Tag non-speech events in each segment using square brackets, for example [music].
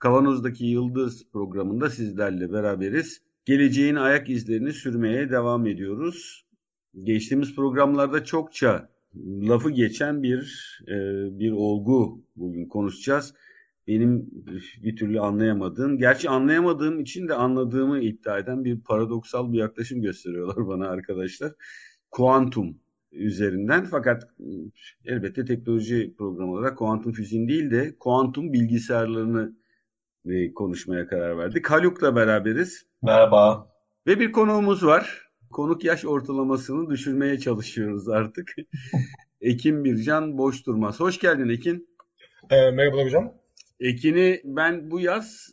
Kavanoz'daki Yıldız programında sizlerle beraberiz. Geleceğin ayak izlerini sürmeye devam ediyoruz. Geçtiğimiz programlarda çokça lafı geçen bir e, bir olgu bugün konuşacağız. Benim bir türlü anlayamadığım, gerçi anlayamadığım için de anladığımı iddia eden bir paradoksal bir yaklaşım gösteriyorlar [laughs] bana arkadaşlar. Kuantum üzerinden fakat elbette teknoloji programı olarak kuantum fiziğin değil de kuantum bilgisayarlarını e, konuşmaya karar verdik. Haluk'la beraberiz. Merhaba. Ve bir konuğumuz var. Konuk yaş ortalamasını düşürmeye çalışıyoruz artık. [laughs] Ekin Bircan Boş Durmaz. Hoş geldin Ekin. E, merhaba hocam. Ekin'i ben bu yaz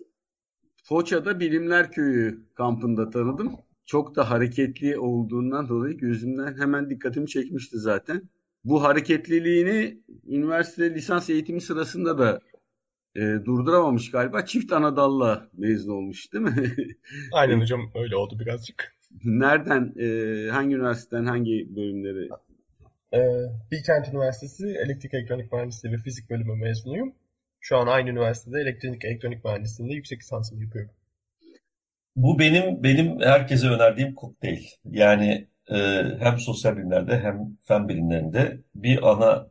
Foça'da Bilimler Köyü kampında tanıdım. Çok da hareketli olduğundan dolayı gözümden hemen dikkatimi çekmişti zaten. Bu hareketliliğini üniversite lisans eğitimi sırasında da e, durduramamış galiba. Çift Anadolu'la mezun olmuş değil mi? [laughs] Aynen hocam öyle oldu birazcık. Nereden, e, hangi üniversiteden hangi bölümleri? E, Bilkent Üniversitesi Elektrik Elektronik Mühendisliği ve Fizik bölümü mezunuyum. Şu an aynı üniversitede elektrik elektronik mühendisliğinde yüksek lisansımı yapıyorum. Bu benim benim herkese önerdiğim kokteyl. Yani e, hem sosyal bilimlerde hem fen bilimlerinde bir ana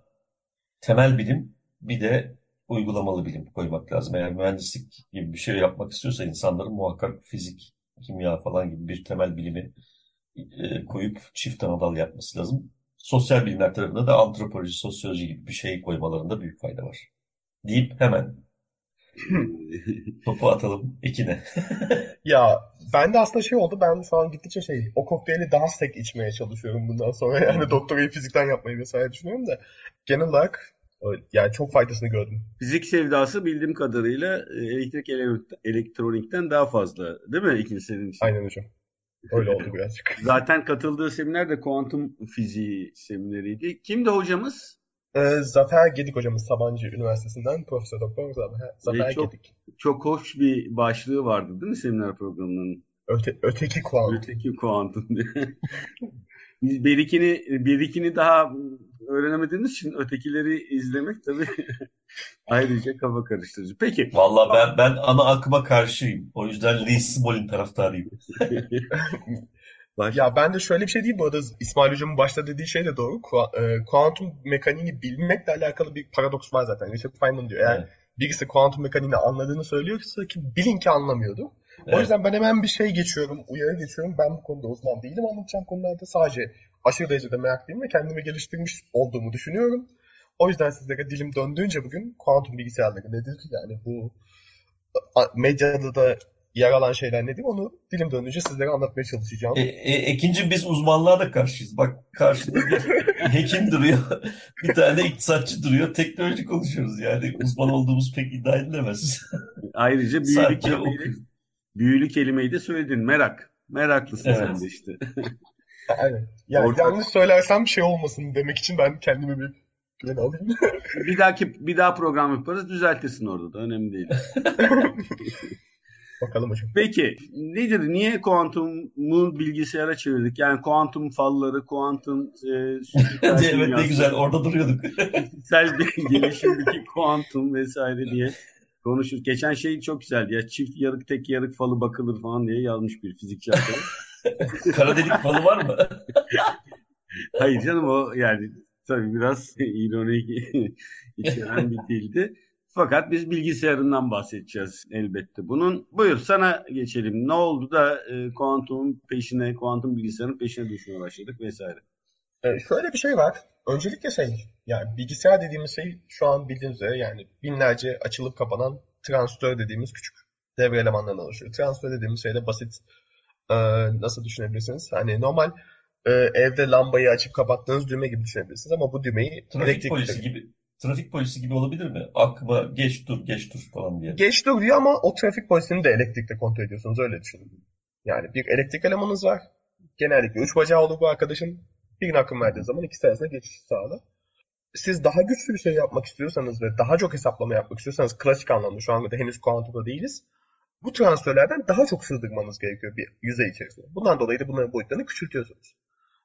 temel bilim bir de uygulamalı bilim koymak lazım. Eğer mühendislik gibi bir şey yapmak istiyorsa insanların muhakkak fizik, kimya falan gibi bir temel bilimi e, koyup çift anadal yapması lazım. Sosyal bilimler tarafında da antropoloji, sosyoloji gibi bir şey koymalarında büyük fayda var. Deyip hemen [laughs] topu atalım ikine. [laughs] ya ben de aslında şey oldu. Ben şu an gittikçe şey o kokteyli daha sek içmeye çalışıyorum bundan sonra. Yani doktorayı fizikten yapmayı vesaire düşünüyorum da genel olarak yani çok faydasını gördüm. Fizik sevdası bildiğim kadarıyla e, elektrik elektronikten daha fazla değil mi ikinci senin için? Aynen hocam. Öyle oldu birazcık. [laughs] Zaten katıldığı seminer de kuantum fiziği semineriydi. Kimdi hocamız? Ee, Zafer Gedik hocamız Sabancı Üniversitesi'nden Profesör Doktor Zafer, Zafer çok, Gedik. Çok hoş bir başlığı vardı değil mi seminer programının? Öte, öteki kuantum. Öteki kuantum diye. [laughs] birikini, birikini daha öğrenemediğimiz için ötekileri izlemek tabii [laughs] ayrıca kafa karıştırıcı. Peki. Valla ben ben ana akıma karşıyım. O yüzden Lee Smolin taraftarıyım. [laughs] Ya ben de şöyle bir şey değil bu arada İsmail Hocam'ın başta dediği şey de doğru. E, kuantum mekaniğini bilmekle alakalı bir paradoks var zaten. Richard Feynman diyor. Eğer evet. birisi kuantum mekaniğini anladığını söylüyorsa ki bilin ki anlamıyordu. Evet. O yüzden ben hemen bir şey geçiyorum, uyarı geçiyorum. Ben bu konuda uzman değilim anlatacağım konularda. Sadece aşırı derecede meraklıyım ve kendimi geliştirmiş olduğumu düşünüyorum. O yüzden sizlere dilim döndüğünce bugün kuantum bilgisayarları nedir? Yani bu medyada da yer alan şeyler nedir onu dilim döndüğünce sizlere anlatmaya çalışacağım. E, e, ikinci biz uzmanlığa da karşıyız. Bak karşıda bir [laughs] hekim duruyor. [laughs] Bir tane iktisatçı duruyor. Teknoloji konuşuyoruz yani. Uzman olduğumuz pek iddia edilemez. Ayrıca büyülü kelimeyi, büyülü kelimeyi de söyledin. Merak. Meraklısın evet. sen de işte. [laughs] evet. Yani Ortak... yanlış söylersem şey olmasın demek için ben kendimi bir güven alayım. bir dahaki bir daha program yaparız düzeltirsin orada da önemli değil. [laughs] Bakalım hocam. Peki nedir? Niye kuantumu bilgisayara çevirdik? Yani kuantum falları, kuantum e, [laughs] evet ne güzel orada duruyorduk. Fiziksel gelişimdeki kuantum vesaire diye konuşur. Geçen şey çok güzeldi ya çift yarık tek yarık falı bakılır falan diye yazmış bir fizikçi [laughs] Kara delik falı var mı? [laughs] Hayır canım o yani tabii biraz [laughs] ironik içeren bir dildi. Fakat biz bilgisayarından bahsedeceğiz elbette bunun. Buyur sana geçelim. Ne oldu da e, kuantumun peşine, kuantum bilgisayarın peşine düşmeye başladık vesaire. E, şöyle bir şey var. Öncelikle şey, yani bilgisayar dediğimiz şey şu an bildiğiniz üzere yani binlerce açılıp kapanan transistör dediğimiz küçük devre elemanlarından oluşuyor. Transistör dediğimiz şey de basit e, nasıl düşünebilirsiniz? Hani normal e, evde lambayı açıp kapattığınız düğme gibi düşünebilirsiniz ama bu düğmeyi trafik polisi gibi trafik polisi gibi olabilir mi? Akma geç dur geç dur falan diye. Geç dur diyor ama o trafik polisini de elektrikle kontrol ediyorsunuz öyle düşünün. Yani bir elektrik elemanınız var. Genellikle üç bacağı olur bu arkadaşın. Birine akım verdiği zaman ikisi arasında geçiş sağlar. Siz daha güçlü bir şey yapmak istiyorsanız ve daha çok hesaplama yapmak istiyorsanız klasik anlamda şu anda henüz kuantumda değiliz. Bu transferlerden daha çok sığdırmanız gerekiyor bir yüzey içerisinde. Bundan dolayı da bunların boyutlarını küçültüyorsunuz.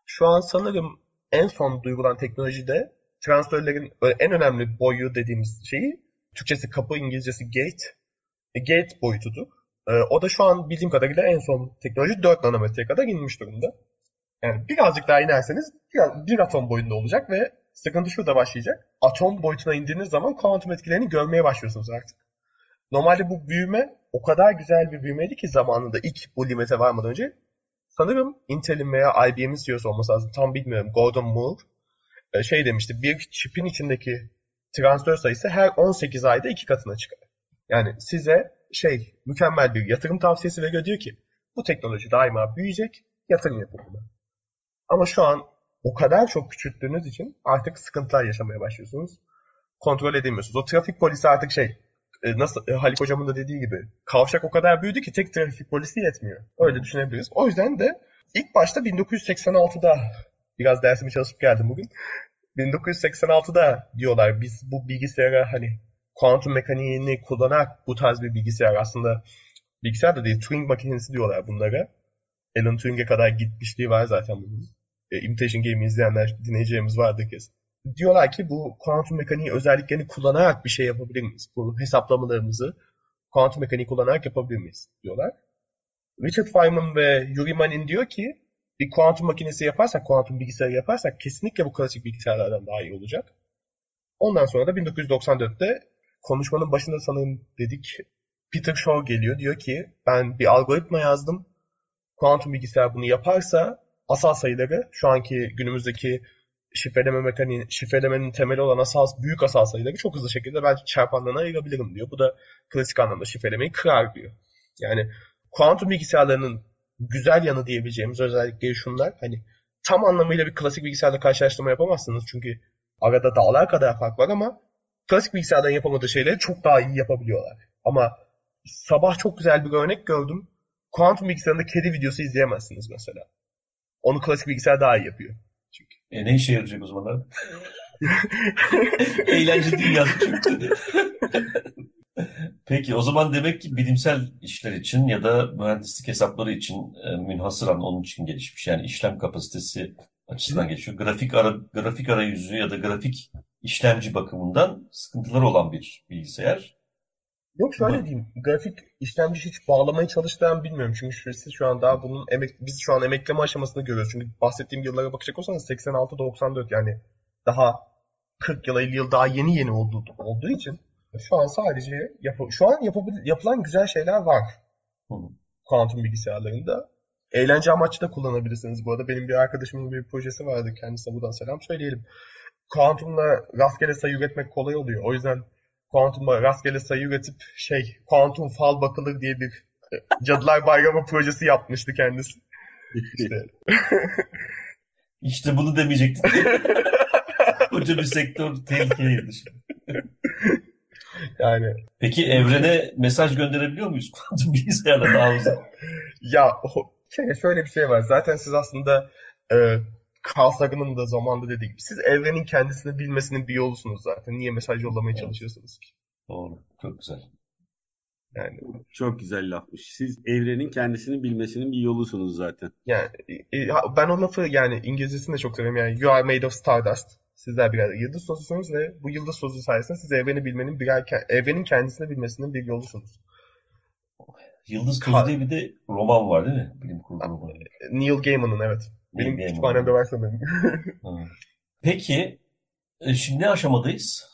Şu an sanırım en son duyurulan teknolojide transferlerin en önemli boyu dediğimiz şeyi Türkçesi kapı, İngilizcesi gate. E, gate boyutudur. E, o da şu an bildiğim kadarıyla en son teknoloji 4 nanometreye kadar inmiş durumda. Yani birazcık daha inerseniz bir, atom boyunda olacak ve sıkıntı şurada başlayacak. Atom boyutuna indiğiniz zaman kuantum etkilerini görmeye başlıyorsunuz artık. Normalde bu büyüme o kadar güzel bir büyümeydi ki zamanında ilk bu limite varmadan önce. Sanırım Intel'in veya IBM'in CEO'su olması lazım. Tam bilmiyorum. Gordon Moore e, şey demişti. Bir çipin içindeki transistör sayısı her 18 ayda iki katına çıkar. Yani size şey mükemmel bir yatırım tavsiyesi veriyor diyor ki bu teknoloji daima büyüyecek yatırım yapın buna. Ama şu an o kadar çok küçülttüğünüz için artık sıkıntılar yaşamaya başlıyorsunuz. Kontrol edemiyorsunuz. O trafik polisi artık şey e, nasıl e, Halik hocamın da dediği gibi kavşak o kadar büyüdü ki tek trafik polisi yetmiyor. Öyle düşünebiliriz. O yüzden de ilk başta 1986'da biraz dersimi çalışıp geldim bugün. 1986'da diyorlar biz bu bilgisayara hani kuantum mekaniğini kullanarak bu tarz bir bilgisayar aslında bilgisayar da değil Turing makinesi diyorlar bunlara. Alan Turing'e kadar gitmişliği var zaten bunun. E, Imitation Game'i izleyenler, dinleyicilerimiz vardır kesin. Diyorlar ki bu kuantum mekaniği özelliklerini kullanarak bir şey yapabilir miyiz? Bu hesaplamalarımızı kuantum mekaniği kullanarak yapabilir miyiz? diyorlar. Richard Feynman ve Yuri Manin diyor ki bir kuantum makinesi yaparsak, kuantum bilgisayarı yaparsak kesinlikle bu klasik bilgisayarlardan daha iyi olacak. Ondan sonra da 1994'te konuşmanın başında sanırım dedik Peter Shaw geliyor. Diyor ki ben bir algoritma yazdım. Kuantum bilgisayar bunu yaparsa asal sayıları şu anki günümüzdeki şifreleme mekaniği, şifrelemenin temeli olan asal, büyük asal sayıları çok hızlı şekilde ben çarpanlarına ayırabilirim diyor. Bu da klasik anlamda şifrelemeyi kırar diyor. Yani kuantum bilgisayarlarının güzel yanı diyebileceğimiz özellikleri şunlar. Hani tam anlamıyla bir klasik bilgisayarla karşılaştırma yapamazsınız. Çünkü arada dağlar kadar fark var ama klasik bilgisayardan yapamadığı şeyleri çok daha iyi yapabiliyorlar. Ama sabah çok güzel bir örnek gördüm. Kuantum bilgisayarında kedi videosu izleyemezsiniz mesela. Onu klasik bilgisayar daha iyi yapıyor. Çünkü. E ne işe yarayacak o zaman? [laughs] Eğlence yazık çünkü. [laughs] Peki o zaman demek ki bilimsel işler için ya da mühendislik hesapları için e, münhasıran onun için gelişmiş. Yani işlem kapasitesi açısından gelişiyor. Grafik ara, grafik arayüzü ya da grafik işlemci bakımından sıkıntılar olan bir bilgisayar. Yok şöyle Bu... diyeyim. Grafik işlemci hiç bağlamaya çalıştığını bilmiyorum. Çünkü siz şu an daha bunun emek, biz şu an emekleme aşamasında görüyoruz. Çünkü bahsettiğim yıllara bakacak olsanız 86-94 yani daha 40 yıl 50 yıl daha yeni yeni olduğu, olduğu için şu an sadece yap şu an yapabil yapılan güzel şeyler var. Hı. Kuantum bilgisayarlarında. Eğlence amaçlı da kullanabilirsiniz bu arada. Benim bir arkadaşımın bir projesi vardı. Kendisine buradan selam söyleyelim. Kuantumla rastgele sayı üretmek kolay oluyor. O yüzden kuantumla rastgele sayı üretip şey kuantum fal bakılır diye bir e, Cadılar Bayramı projesi yapmıştı kendisi. İşte. [laughs] işte bunu demeyecektim. [laughs] Koca bir sektör tehlikeye girdi. Yani. Peki evrene mesaj gönderebiliyor muyuz [laughs] kuantum bilgisayarla daha uzun? ya şey, şöyle bir şey var. Zaten siz aslında e, Carl Sagan'ın da zamanda dediği gibi siz evrenin kendisini bilmesinin bir yolusunuz zaten. Niye mesaj yollamaya evet. çalışıyorsunuz ki? Doğru. Çok güzel. Yani çok güzel lafmış. Siz evrenin kendisini bilmesinin bir yolusunuz zaten. Yani e, ben o lafı yani İngilizcesini de çok seviyorum. Yani you are made of stardust. Sizler birer yıldız tozusunuz ve bu yıldız tozu sayesinde siz evreni bilmenin birer evrenin kendisini bilmesinin bir yolusunuz. Yıldız tozu diye bir de roman var değil mi? Bilim kurgu romanı. Neil Gaiman'ın evet. Benim kütüphanemde var sanırım. [laughs] Peki e, şimdi ne aşamadayız?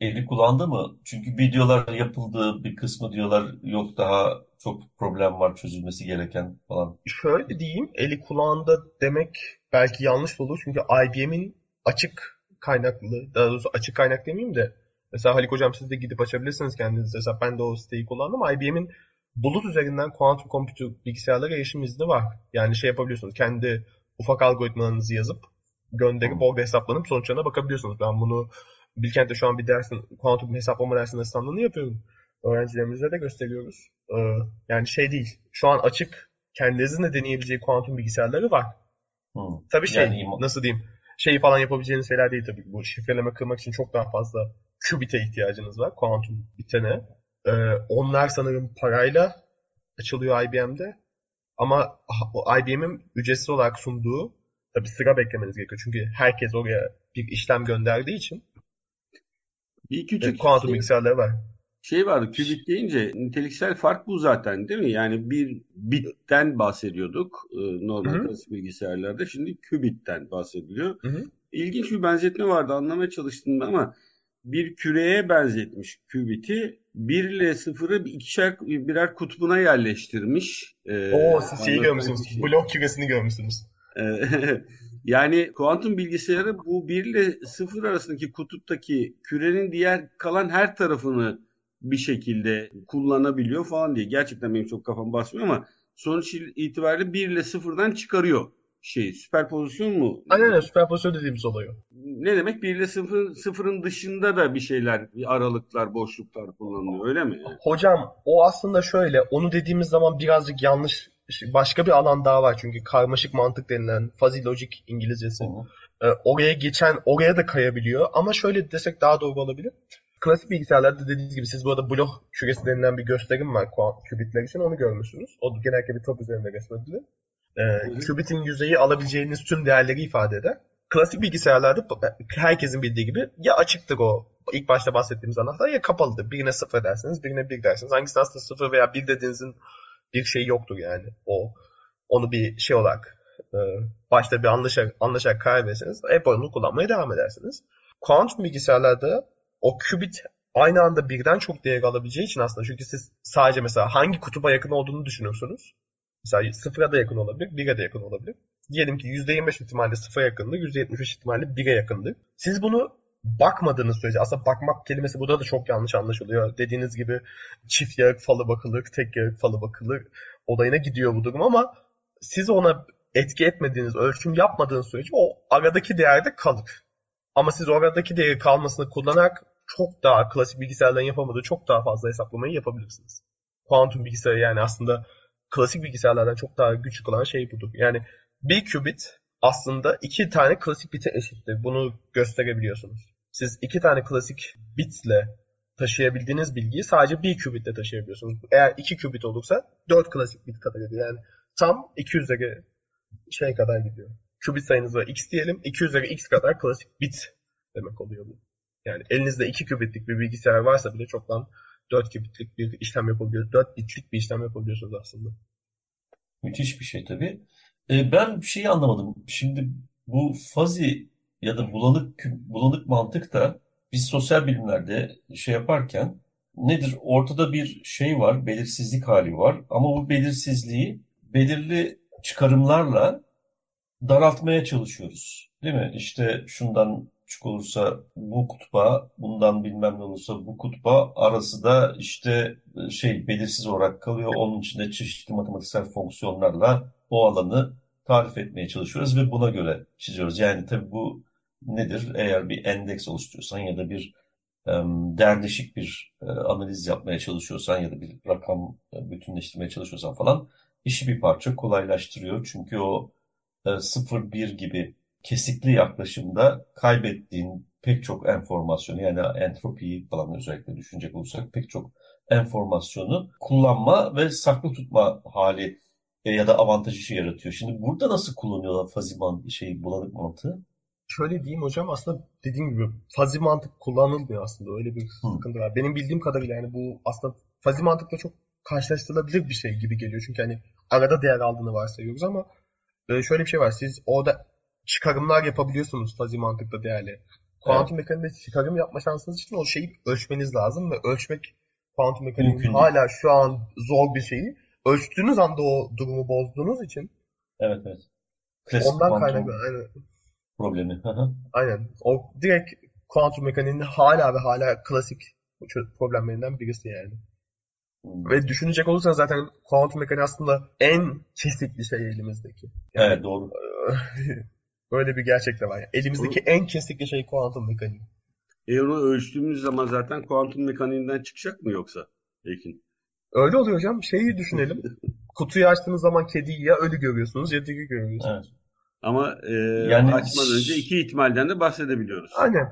Eli kullandı mı? Çünkü videolar yapıldı, bir kısmı diyorlar yok daha çok problem var çözülmesi gereken falan. Şöyle diyeyim, eli kulağında demek belki yanlış olur çünkü IBM'in açık kaynaklı, daha doğrusu açık kaynak demeyeyim de mesela Halik Hocam siz de gidip açabilirsiniz kendiniz hesap. Ben de o siteyi kullandım. IBM'in bulut üzerinden kuantum computer bilgisayarlara erişim izni var. Yani şey yapabiliyorsunuz. Kendi ufak algoritmalarınızı yazıp gönderip orada hesaplanıp sonuçlarına bakabiliyorsunuz. Ben bunu Bilkent'te şu an bir dersin, kuantum hesaplama dersinin asistanlığını yapıyorum. Öğrencilerimize de gösteriyoruz. Ee, yani şey değil. Şu an açık kendinizin de deneyebileceği kuantum bilgisayarları var. Hı. Tabii şey Yani- nasıl diyeyim şeyi falan yapabileceğiniz şeyler değil tabii. Bu şifreleme kırmak için çok daha fazla qubit'e ihtiyacınız var. Kuantum bitene. Ee, onlar sanırım parayla açılıyor IBM'de. Ama o IBM'in ücretsiz olarak sunduğu tabii sıra beklemeniz gerekiyor. Çünkü herkes oraya bir işlem gönderdiği için Bir küçük kuantum şey, bilgisayarları var. şey vardı. Kübit deyince niteliksel fark bu zaten değil mi? Yani bir bitten bahsediyorduk e, normal klasik bilgisayarlarda. Şimdi kübitten bahsediliyor. Hı hı. İlginç bir benzetme vardı. Anlamaya çalıştım ama bir küreye benzetmiş kübiti. 1 ile 0'ı ikişer birer kutbuna yerleştirmiş. Ee, Oo siz şeyi görmüşsünüz. kişi. Blok küresini görmüşsünüz. Ee, [laughs] yani kuantum bilgisayarı bu 1 ile 0 arasındaki kutuptaki kürenin diğer kalan her tarafını bir şekilde kullanabiliyor falan diye. Gerçekten benim çok kafam basmıyor ama sonuç itibariyle 1 ile 0'dan çıkarıyor şey. Süperpozisyon mu? Aynen öyle süperpozisyon dediğimiz oluyor. Ne demek? 1 ile 0, 0'ın dışında da bir şeyler, bir aralıklar, boşluklar kullanılıyor. Öyle mi? Hocam o aslında şöyle onu dediğimiz zaman birazcık yanlış başka bir alan daha var çünkü karmaşık mantık denilen fuzzy logic İngilizcesi. Hı. Ee, oraya geçen oraya da kayabiliyor ama şöyle desek daha doğru olabilir. Klasik bilgisayarlarda dediğiniz gibi siz burada blok küresi denilen bir gösterim var kübitler için onu görmüşsünüz. O genellikle bir top üzerinde resmedilir. Hı. kübitin yüzeyi alabileceğiniz tüm değerleri ifade eder. Klasik bilgisayarlarda herkesin bildiği gibi ya açıktır o ilk başta bahsettiğimiz anahtar ya kapalıdır. Birine sıfır dersiniz, birine bir dersiniz. Hangisi aslında sıfır veya bir dediğinizin bir şey yoktur yani. O onu bir şey olarak e, başta bir anlaşarak, anlaşarak karar verirseniz hep onu kullanmaya devam edersiniz. Kuantum bilgisayarlarda o qubit aynı anda birden çok değer alabileceği için aslında çünkü siz sadece mesela hangi kutuba yakın olduğunu düşünürsünüz. Mesela sıfıra da yakın olabilir, bire de yakın olabilir. Diyelim ki %25 ihtimalle sıfıra yakındır, %75 ihtimalle bire yakındır. Siz bunu bakmadığınız sürece, aslında bakmak kelimesi burada da çok yanlış anlaşılıyor. Dediğiniz gibi çift yarık falı bakılır, tek yarık falı bakılır olayına gidiyor bu durum ama siz ona etki etmediğiniz, ölçüm yapmadığınız sürece o aradaki değerde kalır. Ama siz o aradaki değeri kalmasını kullanarak çok daha klasik bilgisayarların yapamadığı çok daha fazla hesaplamayı yapabilirsiniz. Kuantum bilgisayarı yani aslında klasik bilgisayarlardan çok daha güçlü kılan şey budur. Yani bir qubit aslında iki tane klasik bite eşittir. Bunu gösterebiliyorsunuz. Siz iki tane klasik bitle taşıyabildiğiniz bilgiyi sadece bir qubit ile taşıyabiliyorsunuz. Eğer iki qubit olursa dört klasik bit kadar ediyor. Yani tam 2 üzeri şey kadar gidiyor. Qubit sayınız var x diyelim. 2 üzeri x kadar klasik bit demek oluyor bu. Yani elinizde 2 qubitlik bir bilgisayar varsa bile çoktan 4 qubitlik bir işlem yapabiliyorsunuz. 4 bitlik bir işlem yapabiliyorsunuz aslında. Müthiş bir şey tabii. E, ben bir şeyi anlamadım. Şimdi bu fuzzy ya da bulanık bulanık mantık da biz sosyal bilimlerde şey yaparken nedir? Ortada bir şey var, belirsizlik hali var ama bu belirsizliği belirli çıkarımlarla daraltmaya çalışıyoruz. Değil mi? İşte şundan küçük olursa bu kutba, bundan bilmem ne olursa bu kutba arası da işte şey belirsiz olarak kalıyor. Onun içinde çeşitli matematiksel fonksiyonlarla o alanı tarif etmeye çalışıyoruz ve buna göre çiziyoruz. Yani tabii bu nedir? Eğer bir endeks oluşturuyorsan ya da bir em, derleşik bir e, analiz yapmaya çalışıyorsan ya da bir rakam e, bütünleştirmeye çalışıyorsan falan işi bir parça kolaylaştırıyor. Çünkü o e, 0-1 gibi kesikli yaklaşımda kaybettiğin pek çok enformasyonu yani entropiyi falan özellikle düşünecek olursak pek çok enformasyonu kullanma ve saklı tutma hali e, ya da avantajı yaratıyor. Şimdi burada nasıl kullanıyorlar man şey bulanık mantığı? Şöyle diyeyim hocam aslında dediğim gibi fuzzy mantık kullanılmıyor aslında. Öyle bir sıkıntı var. Benim bildiğim kadarıyla yani bu aslında fuzzy mantıkla çok karşılaştırılabilir bir şey gibi geliyor. Çünkü hani arada değer aldığını varsayıyoruz ama e, şöyle bir şey var. Siz orada çıkarımlar yapabiliyorsunuz fuzzy mantıkla değerli. Kuantum mekaniğinde çıkarım yapma şansınız için o şeyi ölçmeniz lazım ve ölçmek kuantum mekaniğinin hala şu an zor bir şeyi. Ölçtüğünüz anda o durumu bozduğunuz için Evet evet. Klasik ondan kaynaklı aynen, problemi. Aynen. O direkt kuantum mekaniğinin hala ve hala klasik problemlerinden birisi yani. Hmm. Ve düşünecek olursanız zaten kuantum mekaniği aslında en kesikli şey elimizdeki. Evet doğru. [laughs] Böyle bir gerçek de var. Yani elimizdeki en kesikli şey kuantum mekaniği. E onu ölçtüğümüz zaman zaten kuantum mekaniğinden çıkacak mı yoksa Ekin? Öyle oluyor hocam. Şeyi düşünelim. [laughs] Kutuyu açtığınız zaman kediyi ya ölü görüyorsunuz ya diri görüyorsunuz. Evet. Ama e, Yani- açmadan önce iki ihtimalden de bahsedebiliyoruz. Aynen.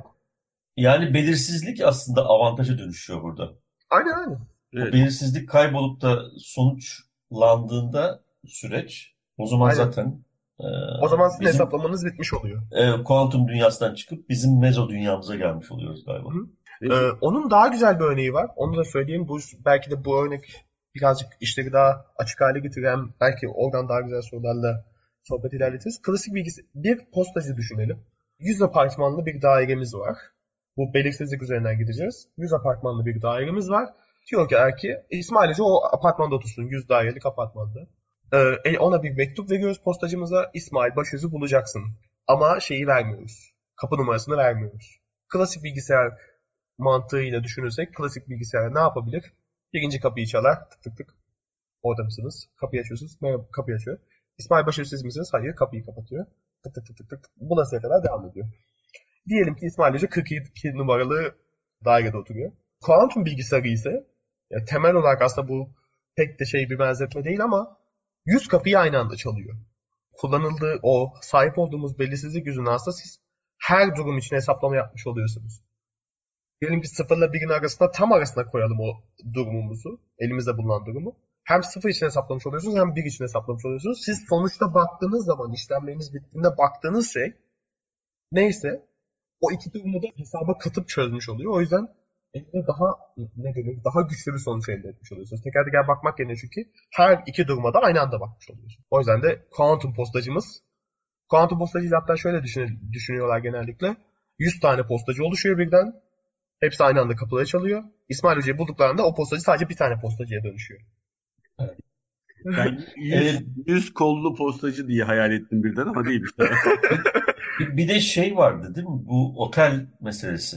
Yani belirsizlik aslında avantaja dönüşüyor burada. Aynen aynen. Evet. O belirsizlik kaybolup da sonuçlandığında süreç o zaman Aynen. zaten e, O zaman sizin bizim hesaplamanız bitmiş oluyor. e, kuantum dünyasından çıkıp bizim mezo dünyamıza gelmiş oluyoruz galiba. Hı. Ee, onun daha güzel bir örneği var. Onu da söyleyeyim. Bu belki de bu örnek birazcık işleri daha açık hale getiren, belki oradan daha güzel sorularla sohbet ilerletiriz. Klasik bilgisi bir postacı düşünelim. 100 apartmanlı bir dairemiz var. Bu belirsizlik üzerinden gideceğiz. 100 apartmanlı bir dairemiz var. Diyor ki erki İsmail Hoca o apartmanda otursun. 100 dairelik apartmanda. Ee, ona bir mektup veriyoruz postacımıza. İsmail Başöz'ü bulacaksın. Ama şeyi vermiyoruz. Kapı numarasını vermiyoruz. Klasik bilgisayar mantığıyla düşünürsek klasik bilgisayar ne yapabilir? Birinci kapıyı çalar. Tık tık tık. Orada mısınız? Kapıyı açıyorsunuz. Merhaba kapıyı açıyor. İsmail Başarı siz misiniz? Hayır. Kapıyı kapatıyor. Tık tık tık tık tık. Bu nasıl kadar devam ediyor. Diyelim ki İsmail Hoca 42 numaralı dairede oturuyor. Kuantum bilgisayarı ise ya temel olarak aslında bu pek de şey bir benzetme değil ama 100 kapıyı aynı anda çalıyor. Kullanıldığı o sahip olduğumuz belirsizlik yüzünden aslında siz her durum için hesaplama yapmış oluyorsunuz. Diyelim ki sıfırla birin arasında tam arasına koyalım o durumumuzu. Elimizde bulunan durumu. Hem sıfır için hesaplamış oluyorsunuz hem bir için hesaplamış oluyorsunuz. Siz sonuçta baktığınız zaman işlemleriniz bittiğinde baktığınız şey neyse o iki durumu da hesaba katıp çözmüş oluyor. O yüzden elde daha ne denir, daha güçlü bir sonuç elde etmiş oluyorsunuz. Teker teker bakmak yerine çünkü her iki duruma da aynı anda bakmış oluyorsunuz. O yüzden de kuantum postacımız kuantum postacıyla hatta şöyle düşün, düşünüyorlar genellikle. 100 tane postacı oluşuyor birden. Hepsi aynı anda kapıları çalıyor. İsmail Hoca'yı bulduklarında o postacı sadece bir tane postacıya dönüşüyor. Ben 100, Evet. 100 kollu postacı diye hayal ettim birden ama değilmiş. [laughs] Bir, bir de şey vardı değil mi? Bu otel meselesi.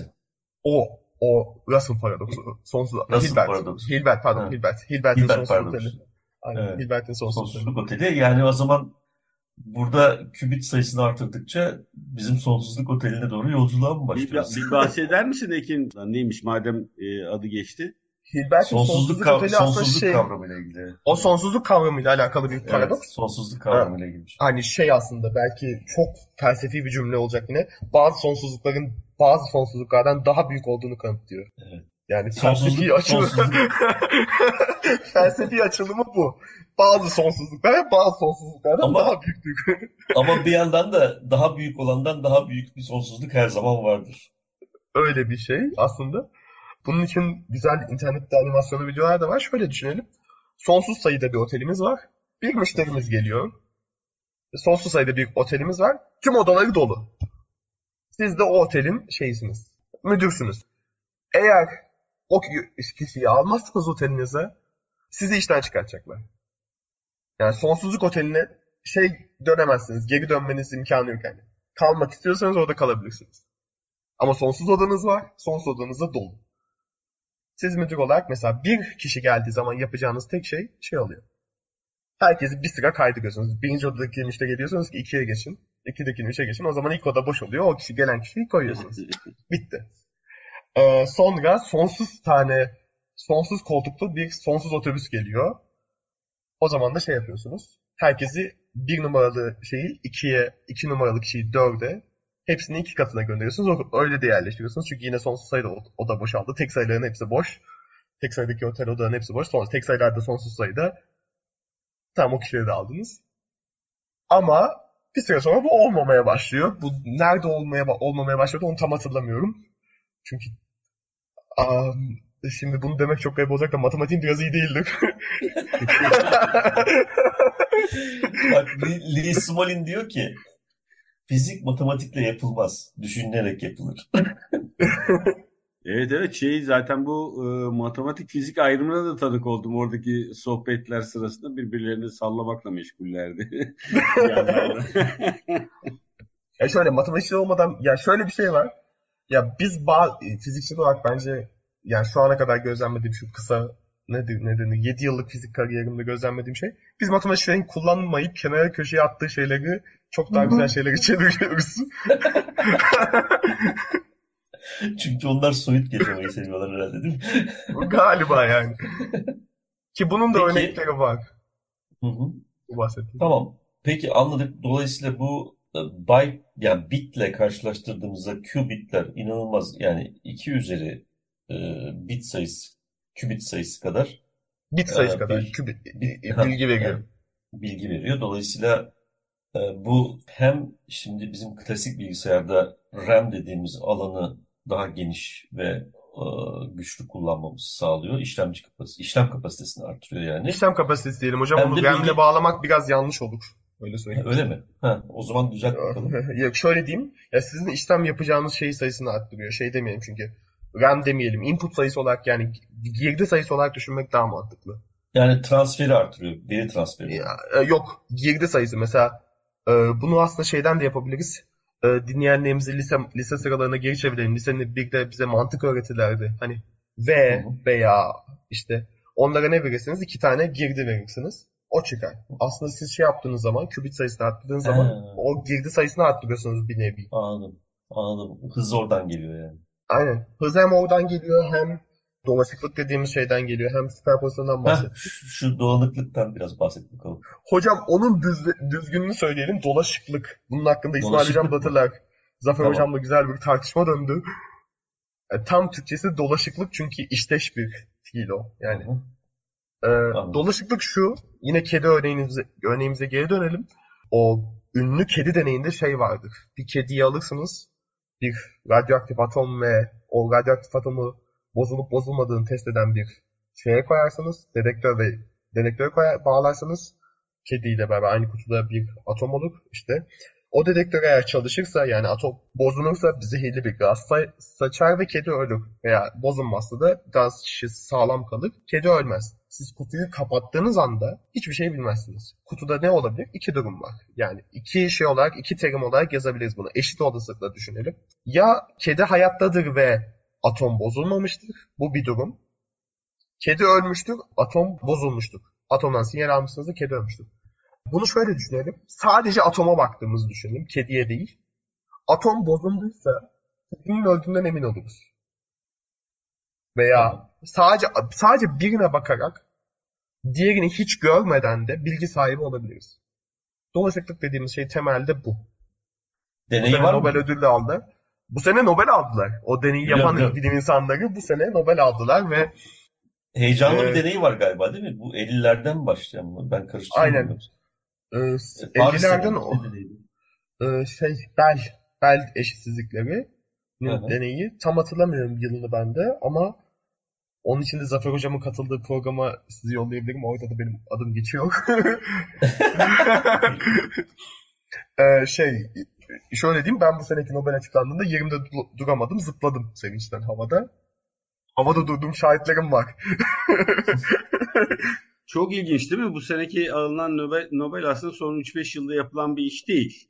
O, o Russell paradoksu. Sonsuz. Russell Hilbert. paradoksu. Hilbert pardon Evet. Hilbert. Hilbert'in Hilbert sonsuz paradoksu. oteli. Aynen Evet. Hilbert'in sonsuz oteli. Sonsuzluk oteli. Yani o zaman burada kübit sayısını artırdıkça bizim sonsuzluk oteline doğru yolculuğa mı bir, başlıyoruz? bir bahseder misin Ekin? Neymiş madem e, adı geçti? Hilbert'in Sonsuzluk, sonsuzluk kav- sonsuzluk şey, kavramıyla ilgili. o sonsuzluk kavramıyla alakalı bir paradoks. Evet, sonsuzluk kavramıyla ilgili. bir şey. Hani şey aslında belki çok felsefi bir cümle olacak yine. Bazı sonsuzlukların bazı sonsuzluklardan daha büyük olduğunu kanıtlıyor. Evet. Yani Sonsuzluk- felsefi sonsuzluk- [laughs] felsefi açılımı bu. Bazı sonsuzluklar bazı sonsuzluklardan Ama- daha büyüktür. [laughs] Ama bir yandan da daha büyük olandan daha büyük bir sonsuzluk her zaman vardır. Öyle bir şey aslında. Bunun için güzel internette animasyonu videolar da var. Şöyle düşünelim. Sonsuz sayıda bir otelimiz var. Bir müşterimiz geliyor. Sonsuz sayıda bir otelimiz var. Tüm odaları dolu. Siz de o otelin şeysiniz. Müdürsünüz. Eğer o kişiyi almazsanız otelinize sizi işten çıkartacaklar. Yani sonsuzluk oteline şey dönemezsiniz. Geri dönmeniz imkanı yok yani. Kalmak istiyorsanız orada kalabilirsiniz. Ama sonsuz odanız var. Sonsuz odanız da dolu. Siz müdür olarak mesela bir kişi geldiği zaman yapacağınız tek şey şey oluyor. Herkesi bir sıra kaydırıyorsunuz. Birinci odadaki müşteri geliyorsunuz ki ikiye geçin. İkideki üçe geçin. O zaman ilk oda boş oluyor. O kişi gelen kişiyi koyuyorsunuz. [laughs] Bitti. Ee, sonra sonsuz tane sonsuz koltuklu bir sonsuz otobüs geliyor. O zaman da şey yapıyorsunuz. Herkesi bir numaralı şeyi ikiye, iki numaralı kişiyi dörde, hepsini iki katına gönderiyorsunuz. Öyle de yerleştiriyorsunuz. Çünkü yine sonsuz sayıda oda boşaldı. Tek sayıların hepsi boş. Tek sayıdaki otel odaların hepsi boş. Sonra tek sayılarda sonsuz sayıda. Tamam o kişileri de aldınız. Ama bir süre sonra bu olmamaya başlıyor. Bu nerede olmaya olmamaya başladı onu tam hatırlamıyorum. Çünkü am, şimdi bunu demek çok garip olacak da matematiğim biraz iyi değildir. [laughs] Bak [laughs] Lee Smolin diyor ki fizik matematikle yapılmaz. Düşünülerek yapılır. [laughs] Evet evet şey zaten bu e, matematik fizik ayrımına da tanık oldum. Oradaki sohbetler sırasında birbirlerini sallamakla meşgullerdi. [laughs] [laughs] Ya şöyle matematikçi olmadan ya şöyle bir şey var. Ya biz bazı fizikçi olarak bence yani şu ana kadar gözlemlediğim şu kısa nedir ne denir 7 yıllık fizik kariyerimde gözlemlediğim şey biz matematikçilerin kullanmayıp kenara köşeye attığı şeyleri çok daha güzel [laughs] şeylere çeviriyoruz. [laughs] Çünkü onlar soyut yaşamayı seviyorlar herhalde değil mi? [laughs] Galiba yani. Ki bunun da Peki. örnekleri var. Hı hı. Bu bahsettiğim. Tamam. Peki anladık. Dolayısıyla bu e, byte yani bitle karşılaştırdığımızda qubitler inanılmaz yani 2 üzeri e, bit sayısı qubit sayısı kadar Bit sayısı Ee, kadar bil- bilgi veriyor. yani bilgi veriyor. Dolayısıyla e, bu hem şimdi bizim klasik bilgisayarda RAM dediğimiz alanı daha geniş ve e, güçlü kullanmamızı sağlıyor. İşlemci kapasitesi, işlem kapasitesini artırıyor yani. İşlem kapasitesi diyelim hocam. Hem de RAM'le bilgi- bağlamak biraz yanlış olur. Öyle söyleyeyim. Öyle mi? Ha, o zaman düzelt bakalım. [laughs] Yok şöyle diyeyim. Ya sizin işlem yapacağınız şey sayısını arttırıyor. Şey demeyelim çünkü. RAM demeyelim. Input sayısı olarak yani girdi sayısı olarak düşünmek daha mantıklı. Yani transferi artırıyor. Veri transferi. Ya, e, yok. Girdi sayısı mesela e, bunu aslında şeyden de yapabiliriz. E, dinleyenlerimizi lise, lise sıralarına geri çevirelim. Lisenin birlikte bize mantık öğretirlerdi. Hani V Hı hı. veya işte onlara ne verirsiniz? İki tane girdi verirsiniz. O çıkar. Aslında siz şey yaptığınız zaman, kübit sayısını arttırdığınız zaman Ha. o girdi sayısını arttırıyorsunuz bir nevi. Anladım. Anladım. Hız oradan geliyor yani. Aynen. Hız hem oradan geliyor hem dolaşıklık dediğimiz şeyden geliyor hem süperpozisyondan Heh, bahsediyor. şu, şu dolanıklıktan biraz bahset bakalım. Hocam onun düz, düzgününü söyleyelim. Dolaşıklık. Bunun hakkında İsmail Hocam hatırlar. Zafer Tamam. Hocam'la güzel bir tartışma döndü. E, tam Türkçesi dolaşıklık çünkü işteş bir fiil o. Yani e, dolaşıklık şu. Yine kedi örneğimize, örneğimize geri dönelim. O ünlü kedi deneyinde şey vardır. Bir kediyi alırsınız. Bir radyoaktif atom ve o radyoaktif atomu bozulup bozulmadığını test eden bir şeye koyarsınız. Dedektör ve dedektöre koyar, bağlarsınız. Kediyle beraber aynı kutuda bir atom olur. İşte o dedektör eğer çalışırsa yani atom bozulursa zehirli bir gaz sa- saçar ve kedi ölür. Veya bozulmazsa da gaz şişesi sağlam kalır. Kedi ölmez. Siz kutuyu kapattığınız anda hiçbir şey bilmezsiniz. Kutuda ne olabilir? İki durum var. Yani iki şey olarak, iki terim olarak yazabiliriz bunu. Eşit olasılıkla düşünelim. Ya kedi hayattadır ve atom bozulmamıştır. Bu bir durum. Kedi ölmüştür, atom bozulmuştur. Atomdan sinyal almışsınızdır, kedi ölmüştür. Bunu şöyle düşünelim. Sadece atoma baktığımızı düşünelim, kediye değil. Atom bozulduysa kedinin öldüğünden emin oluruz. Veya sadece sadece birine bakarak diğerini hiç görmeden de bilgi sahibi olabiliriz. Dolaşıklık dediğimiz şey temelde bu. Sene var mı? Nobel ödülü aldı. Bu sene Nobel aldılar. O deneyi yapan biliyorum. [laughs] bilim insanları bu sene Nobel aldılar ve Heyecanlı bir Ee, deneyi var galiba değil mi? Bu 50'lerden başlayan mı? Ben karıştırıyorum. Aynen. e, E, Paris'te 50'lerden mi? o e, şey bel bel eşitsizlikleri Hı hı. deneyi tam hatırlamıyorum yılını ben de ama onun için de Zafer Hocam'ın katıldığı programa sizi yollayabilirim. Orada da benim adım geçiyor. Ee, [laughs] [laughs] şey şöyle diyeyim ben bu seneki Nobel açıklandığında yerimde du- duramadım zıpladım sevinçten havada. Havada durduğum şahitlerim var. [laughs] Çok ilginç değil mi? Bu seneki alınan Nobel, Nobel aslında son 3-5 yılda yapılan bir iş değil.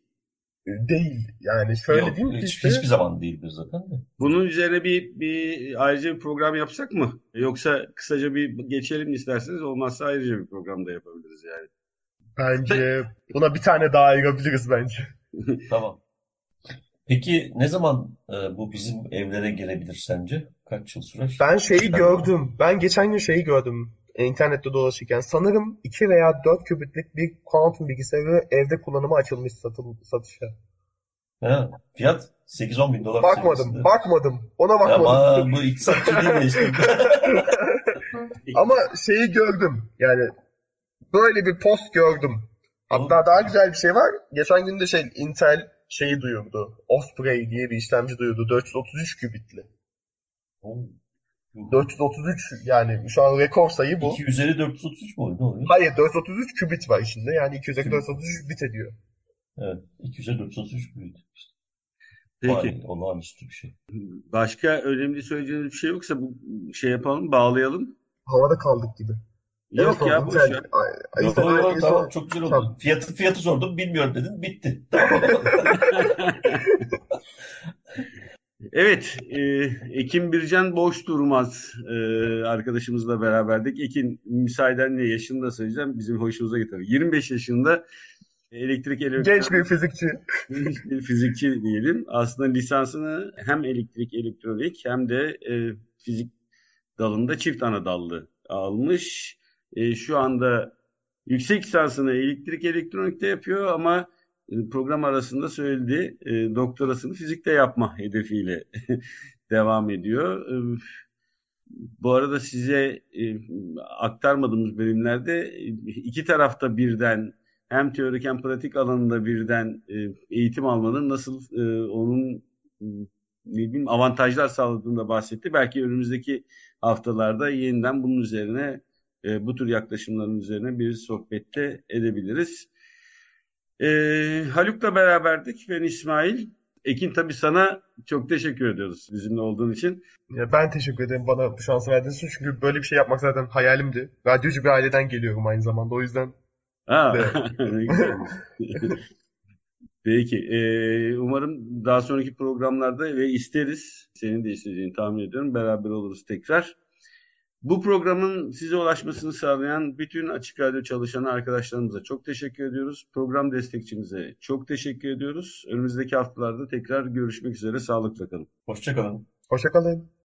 Değil yani şöyle Yok, diyeyim hiç- işte hiçbir zaman değildir zaten de. Bunun üzerine bir, bir ayrıca bir program yapsak mı? Yoksa kısaca bir geçelim isterseniz olmazsa ayrıca bir program da yapabiliriz yani. bence [laughs] buna bir tane daha ayırabiliriz bence. Tamam. Peki ne zaman e, bu bizim evlere gelebilir sence? Kaç yıl sürer? Ben şeyi İşlem- gördüm. Ben geçen gün şeyi gördüm. internette dolaşırken. Sanırım 2 veya 4 kübitlik bir kuantum bilgisayarı evde kullanıma açılmış satıl, satışa. Ha, fiyat 8-10 bin dolar Bakmadım, seviyesinde. bakmadım. Ona bakmadım. Ama bu iktisatçı değil mi işte? [laughs] Ama şeyi gördüm. Yani böyle bir post gördüm. Hatta daha güzel bir şey var. Geçen gün de şey Intel şeyi duyurdu. Osprey diye bir işlemci duyurdu. 433 kübitli. 433 yani şu an rekor sayı bu. 2 üzeri 433 mu oluyor? Hayır 433 kübit var içinde. Yani 200'e Kübit. 433 bit ediyor. Evet. 2 üzeri 433 büyüdü. Peki. Vay, olağanüstü bir şey. Başka önemli söyleyeceğiniz bir şey yoksa bu şey yapalım, bağlayalım. Havada kaldık gibi. Yok Evet, ya Intel- ver. Ay- ay- Yok, yok, tamam çok güzel oldu. Tamam. Fiyatı, fiyatı sordum bilmiyorum dedin bitti. Tamam. [laughs] Evet, e, Ekin Bircan boş durmaz e, arkadaşımızla beraberdik. Ekin müsaadenle yaşını da söyleyeceğim. Bizim hoşumuza gitti. 25 yaşında elektrik elektronik Genç bir fizikçi. genç bir fizikçi diyelim. Aslında lisansını hem elektrik elektronik hem de e, fizik dalında çift ana dallı almış. E, şu anda yüksek lisansını elektrik elektronikte yapıyor ama e, program arasında söyledi e, doktorasını fizikte yapma hedefiyle [laughs] devam ediyor. E, bu arada size e, aktarmadığımız bölümlerde iki tarafta birden hem teorik hem pratik alanında birden eğitim almanın nasıl onun ne bileyim avantajlar sağladığını da bahsetti. Belki önümüzdeki haftalarda yeniden bunun üzerine e, bu tür yaklaşımların üzerine bir sohbette edebiliriz. E, Haluk'la beraberdik. Ben İsmail. Ekin tabii sana çok teşekkür ediyoruz bizimle olduğun için. Ya ben teşekkür ederim bana bu şansı verdiğiniz için. Çünkü böyle bir şey yapmak zaten hayalimdi. Radyocu bir aileden geliyorum aynı zamanda. O yüzden Ha. [laughs] [laughs] Peki. e, umarım daha sonraki programlarda ve isteriz. Senin de isteyeceğini tahmin ediyorum. Beraber oluruz tekrar. Bu programın size ulaşmasını sağlayan bütün Açık Radyo çalışan arkadaşlarımıza çok teşekkür ediyoruz. Program destekçimize çok teşekkür ediyoruz. Önümüzdeki haftalarda tekrar görüşmek üzere. Sağlıkla kalın. Hoşçakalın. hoşçakalın.